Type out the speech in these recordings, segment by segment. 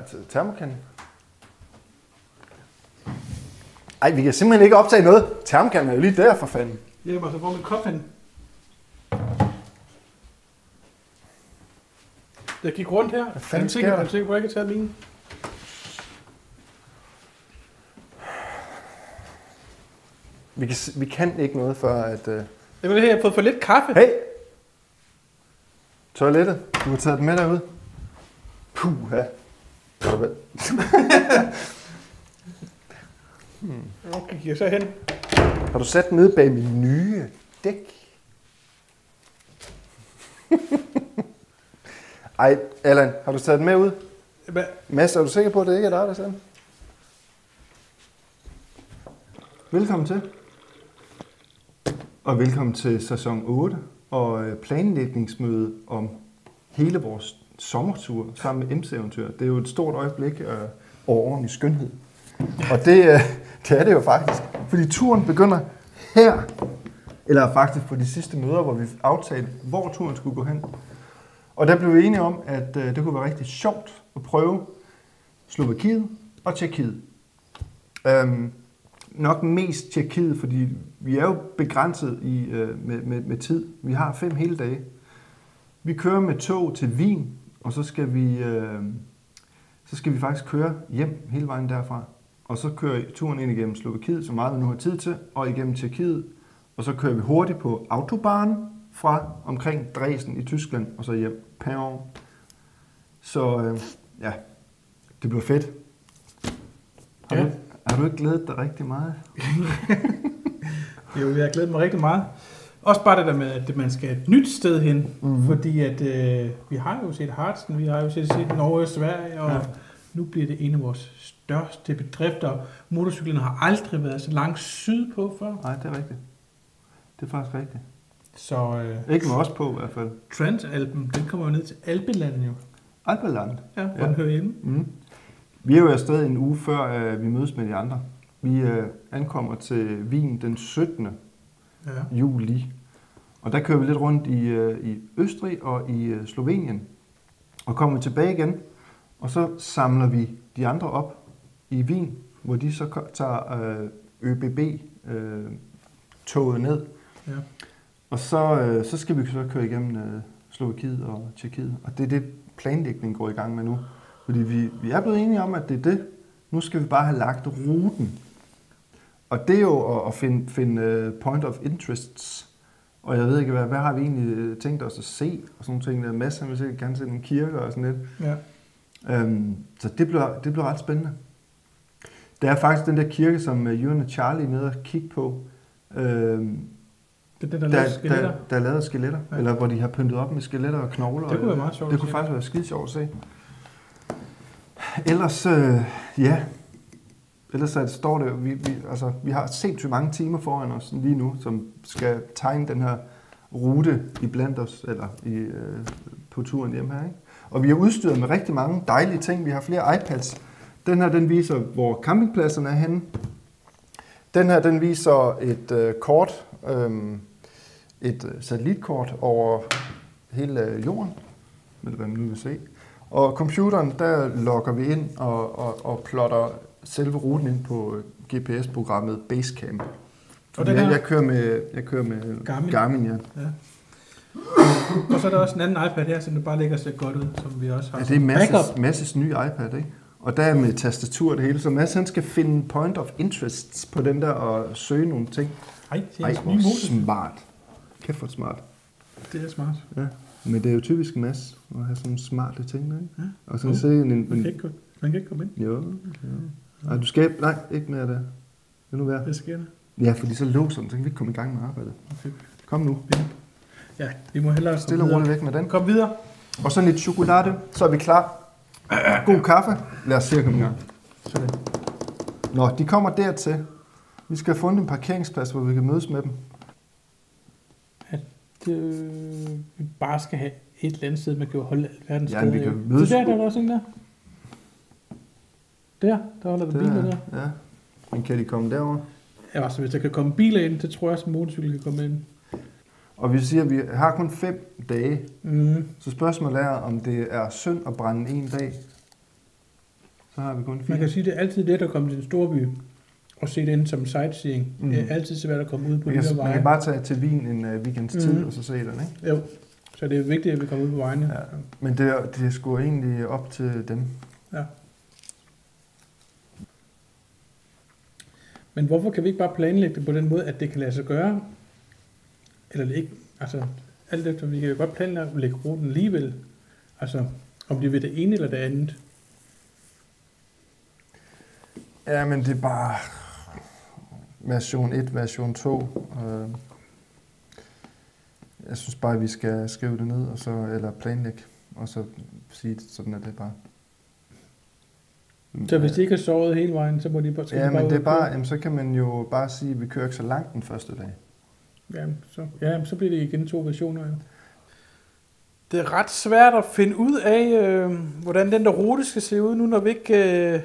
Altså, termokanden. Ej, vi kan simpelthen ikke optage noget. Termokanden er jo lige der, for fanden. Hjælp mig så, hvor er min kop hen? Jeg gik rundt her. Hvad fanden er sker der? er du sikker på, at jeg kan tage mine? Vi kan, vi kan ikke noget før, at... Uh... Det var det her, jeg har fået for lidt kaffe. Hey! Toilettet. Du har taget den med derud. Puh, ja. Hvor gik jeg så hen? Har du sat nede bag min nye dæk? Ej, Allan, har du taget den med ud? Hvad? Mads, er du sikker på, at det ikke er dig, der den? Velkommen til. Og velkommen til sæson 8 og øh, planlægningsmøde om hele vores sommertur sammen med MC-eventyr. Det er jo et stort øjeblik øh, over ordentlig skønhed. Og det, øh, det er det jo faktisk. Fordi turen begynder her. Eller faktisk på de sidste møder, hvor vi aftalte, hvor turen skulle gå hen. Og der blev vi enige om, at øh, det kunne være rigtig sjovt at prøve Slovakiet og Tjekkiet. Øhm, nok mest Tjekkiet, fordi vi er jo begrænset i, øh, med, med, med tid. Vi har fem hele dage. Vi kører med tog til Wien, og så skal vi, øh, så skal vi faktisk køre hjem hele vejen derfra. Og så kører turen ind igennem Slovakiet, så meget vi nu har tid til, og igennem Tjekkiet. Og så kører vi hurtigt på autobahn fra omkring Dresden i Tyskland, og så hjem. Pæv. Så øh, ja, det bliver fedt. Har, Ja. du, har du ikke glædet dig rigtig meget? Jo, jeg har glædet mig rigtig meget. Også bare det der med, at man skal et nyt sted hen. Mhm. Mm-hmm. Fordi at, øh, vi har jo set Hartsen, vi har jo set, set Norge og Sverige, og Ja. nu bliver det en af vores største bedrifter. Motorcyklerne har aldrig været så langt sydpå før. Nej, det er rigtigt. Det er faktisk rigtigt. Så øh, Ikke med os på i hvert fald. Transalpen, den kommer jo ned til Alpelandet jo. Alpeland. Ja, hvor ja. den hører hjemme. Mm. Vi er jo afsted en uge før øh, vi mødes med de andre. Vi øh, ankommer til Wien den 17. Ja. juli. Og der kører vi lidt rundt i, øh, i Østrig og i øh, Slovenien. Og kommer tilbage igen. Og så samler vi de andre op i Wien, hvor de så tager øh, ÖBB-toget ned. ja. Og så, øh, så skal vi så køre igennem øh, Slovakiet og Tjekkiet. Og det er det, planlægningen går i gang med nu. Fordi vi, vi er blevet enige om, at det er det. Nu skal vi bare have lagt ruten. Og det er jo at, finde, finde øh, point of interests. Og jeg ved ikke, hvad, hvad har vi egentlig øh, tænkt os at se? Og sådan nogle ting. Der er masser, vi vil gerne se nogle kirker og sådan lidt. ja. Øhm, så det bliver, det bliver ret spændende. Der er faktisk den der kirke, som uh, Jørgen og Charlie er nede og kigge på. Øhm, Det er det, der, der, skeletter. der, der er lavet skeletter, ja. Eller hvor de har pyntet op med skeletter og knogler. Det kunne være meget sjovt Det kunne faktisk være skide sjovt at se. Ellers, øh, ja, ellers så står det, vi, vi, altså, vi har sindssygt mange timer foran os lige nu, som skal tegne den her rute i blandt os, eller i, øh, på turen hjem her. Ikke? Og vi er udstyret med rigtig mange dejlige ting. Vi har flere iPads. Den her, den viser, hvor campingpladserne er henne. Den her, den viser et øh, kort, øhm, øh, et satellitkort over hele øh, jorden, eller hvad man nu vil se. Og computeren, der logger vi ind og, og, og plotter selve ruten ind på øh, GPS-programmet Basecamp. Og den jeg, her? jeg kører med, jeg kører med Garmin. Garmin ja. Ja. Og så er der også en anden iPad her, som det bare ligger så godt ud, som vi også har. ja det er Masses. Masses nye iPad, ikke? Og der er med tastatur det hele, så Mads han skal finde point of interests på den der og søge nogle ting. Ej, det er Ej, hvor smart. Kæft hvor smart. Det er smart. Ja. Men det er jo typisk Mads at have sådan nogle smarte ting, ikke? Ja. Og sådan Jo. se en... en, Man kan ikke, man kan ikke komme ind. jo, jo. Ej, du skal... Nej, ikke mere der. Vil nu være. Det sker der. Ja, fordi så låser den, så kan vi ikke komme i gang med arbejdet. Okay. Kom nu. Ja, vi må hellere Stille og roligt væk med den. Kom videre. Og så lidt chokolade, så er vi klar. God kaffe. Lad os se at komme i gang. Sådan. Nå, de kommer dertil. Vi skal have fundet en parkeringsplads, hvor vi kan mødes med dem. At øh, vi bare skal have et eller andet sted, man kan holde alverdens Ja, vi kan mødes- Det der, der er der også en der. Der, der holder der biler der. Ja. Men kan de komme derover? Ja, så hvis der kan komme biler ind, det tror jeg en motorcykel kan komme ind. Og vi siger, at vi har kun fem dage. Mm. Så spørgsmålet er, om det er synd at brænde en dag. Så har vi kun Man fire. kan sige, at det er altid let at komme til en stor by og se det ind som sightseeing. Mm. Mm. Det er altid svært at komme ud på Man de her kan, man veje. kan bare tage til Wien en uh, weekends tid, Mhm. og så se den, ikke? Jo, så det er vigtigt, at vi kommer ud på vejene. Ja. Men det, er- det er sgu egentlig op til dem. Ja. Men hvorfor kan vi ikke bare planlægge det på den måde, at det kan lade sig gøre? Eller ikke, altså alt efter, vi kan jo godt planlægge ruten alligevel. Altså, om det vil det ene eller det andet. Ja, men det er bare version 1, version 2. Øh, Jeg synes bare, at vi skal skrive det ned, og så, eller planlægge, og så sige, sådan er det bare. Så hvis de ikke har sovet hele vejen, så må de bare, skal Ja, de bare men det er bare, jamen, så kan man jo bare sige, at vi kører ikke så langt den første dag. Ja, så, ja, så bliver det igen to versioner. Ja. Det er ret svært at finde ud af, øh, hvordan den der rute skal se ud, nu når vi ikke øh,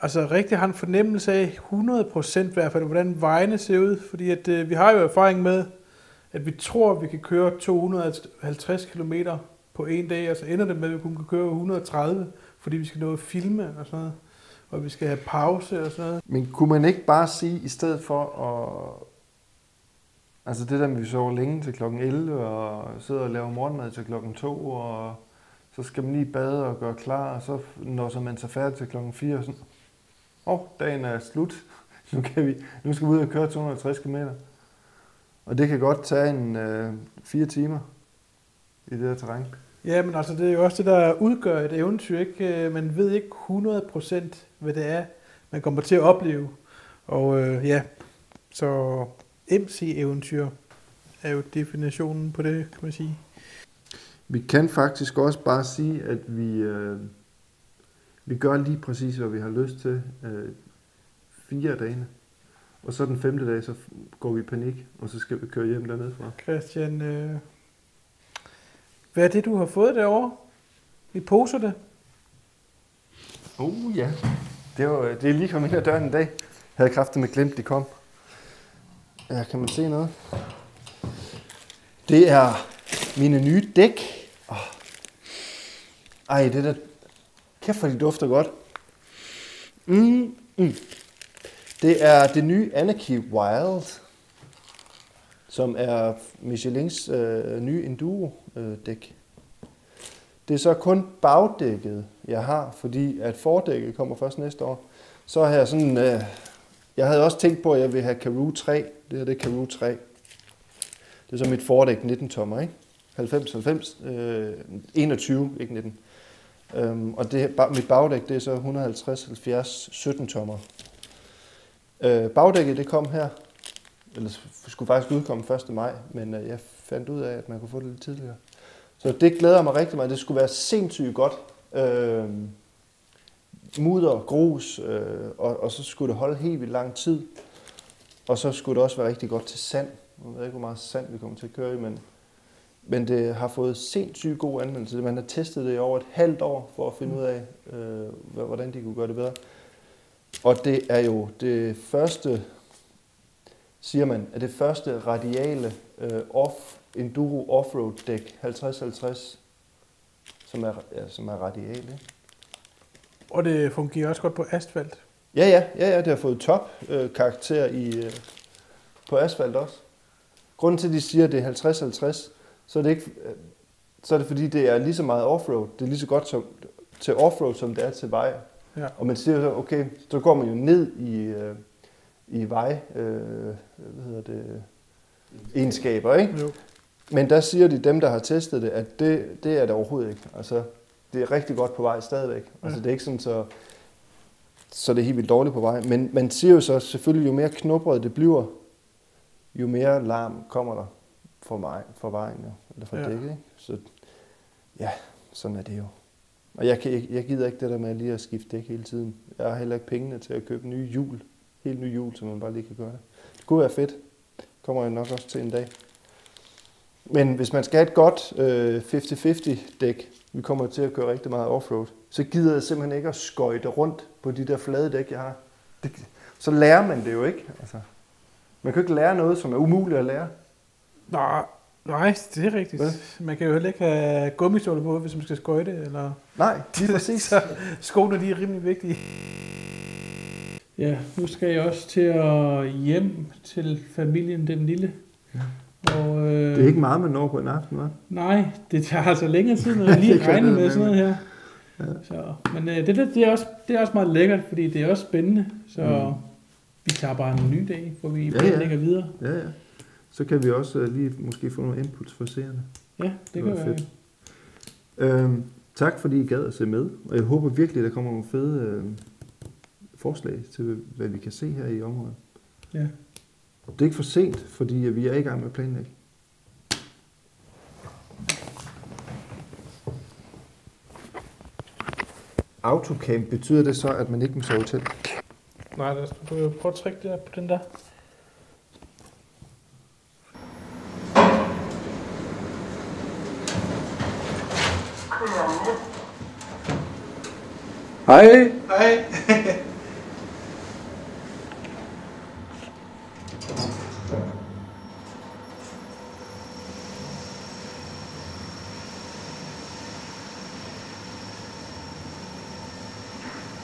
altså rigtig har en fornemmelse af 100% i hvert fald, hvordan vejene ser ud. Fordi at, øh, vi har jo erfaring med, at vi tror, at vi kan køre 250 km på en dag, og så ender det med, at vi kun kan køre 130, fordi vi skal nå at filme og sådan noget. Og vi skal have pause og sådan noget. Men kunne man ikke bare sige, i stedet for at... Altså det der med, vi sover længe til klokken 11, og sidder og laver morgenmad til klokken 2, og så skal man lige bade og gøre klar, og så når så man så færdig til klokken 4, og sådan, åh, oh, dagen er slut. Nu, kan vi, nu skal vi ud og køre 250 km. Og det kan godt tage en øh, fire timer i det her terræn. Ja, men altså, det er jo også det, der udgør et eventyr, ikke? Øh, Man ved ikke 100% hvad det er, man kommer til at opleve. Og øh, ja, så MC-eventyr er jo definitionen på det, kan man sige. Vi kan faktisk også bare sige, at vi, øh, vi gør lige præcis, hvad vi har lyst til øh, fire af dagene. Og så den femte dag, så går vi i panik, og så skal vi køre hjem dernede fra. Christian, øh, hvad er det, du har fået derovre? I poser det? Uh, ja, det, var, øh, det er lige kommet ind ad døren i dag. Jeg havde kraftet med glemt, de kom. Ja, kan man se noget? Det er mine nye dæk. Oh. Ej, det der... Kæft, for de dufter godt. Mm, mm. Det er det nye Anarchy Wild, som er Michelins øh, nye Enduro-dæk. Øh, det er så kun bagdækket, jeg har, fordi at fordækket kommer først næste år. Så har jeg sådan... Øh, jeg havde også tænkt på, at jeg vil have Karoo 3. Det her det er Karoo 3. Det er så mit fordæk 19 tommer, ikke? 90, 90, øh, 21, ikke 19. Øhm, og det, mit bagdæk, det er så 150, 70, 17 tommer. Øh, bagdækket, det kom her. Eller skulle faktisk udkomme 1. maj, men øh, jeg fandt ud af, at man kunne få det lidt tidligere. Så det glæder mig rigtig meget. Det skulle være sindssygt godt. Øh, mudder, grus, øh, og, og så skulle det holde helt vildt lang tid. Og så skulle det også være rigtig godt til sand. Jeg ved ikke, hvor meget sand vi kommer til at køre i, men, men det har fået sindssygt god anvendelse. Man har testet det i over et halvt år for at finde ud af, øh, hvordan de kunne gøre det bedre. Og det er jo det første, siger man, er det første radiale øh, off, enduro offroad dæk 50-50, som er, ja, som er radial. Ikke? Og det fungerer også godt på asfalt. Ja, ja, ja, ja, det har fået top øh, karakter i, øh, på asfalt også. Grunden til, at de siger, at det er 50-50, så er det ikke, øh, så er det fordi, det er lige så meget offroad. Det er lige så godt som, til offroad, som det er til vej. Ja. Og man siger så, okay, så går man jo ned i, øh, i vej, øh, hvad hedder det, egenskaber, ikke? Jo. Men der siger de, dem der har testet det, at det, det er det overhovedet ikke. Altså, det er rigtig godt på vej stadigvæk. Altså, Ja. det er ikke sådan, så, så det er helt vildt dårligt på vej. Men man siger jo så selvfølgelig, jo mere knubret det bliver, jo mere larm kommer der fra, vej, fra vejen, jo, eller fra Ja. dækket. Ikke? Så ja, sådan er det jo. Og jeg, kan, ikke- jeg gider ikke det der med lige at skifte dæk hele tiden. Jeg har heller ikke pengene til at købe nye hjul. Helt nye hjul, så man bare lige kan gøre det. Det kunne være fedt. Kommer jeg nok også til en dag. Men hvis man skal have et godt øh, 50-50 dæk, vi kommer til at køre rigtig meget offroad, så gider jeg simpelthen ikke at skøjte rundt på de der flade dæk, jeg har. Det, så lærer man det jo ikke. Altså. Man kan jo ikke lære noget, som er umuligt at lære. Nå, Nej, det er rigtigt. Hvad? Man kan jo heller ikke have gummistøvler på, hvis man skal skøjte, eller... Nej, lige præcis. Så skoene, de er rimelig vigtige. Ja, nu skal jeg også til at hjem til familien, den lille. Ja. Og, øh, Det er ikke meget, man når på en aften, hva'? Nej, det tager altså længere tid, når jeg lige regner med sådan noget her. Ja. Så, men øh, det, det, er også, det er også meget lækkert, fordi det er også spændende. Så Mm. vi tager bare en ny dag, hvor vi Ja, ja, videre. Ja, ja. Så kan vi også uh, lige måske få nogle inputs for seerne. Ja, det, Det kan være. fedt. Øhm, tak fordi I gad at se med, og jeg håber virkelig, der kommer nogle fede øh, forslag til, hvad vi kan se her i området. Ja. Det er ikke for sent, fordi vi er i gang med at planlægge. Autocamp, betyder det så, at man ikke må sove til? Nej, kan jo prøve at trykke der på den der. Hej! Hej.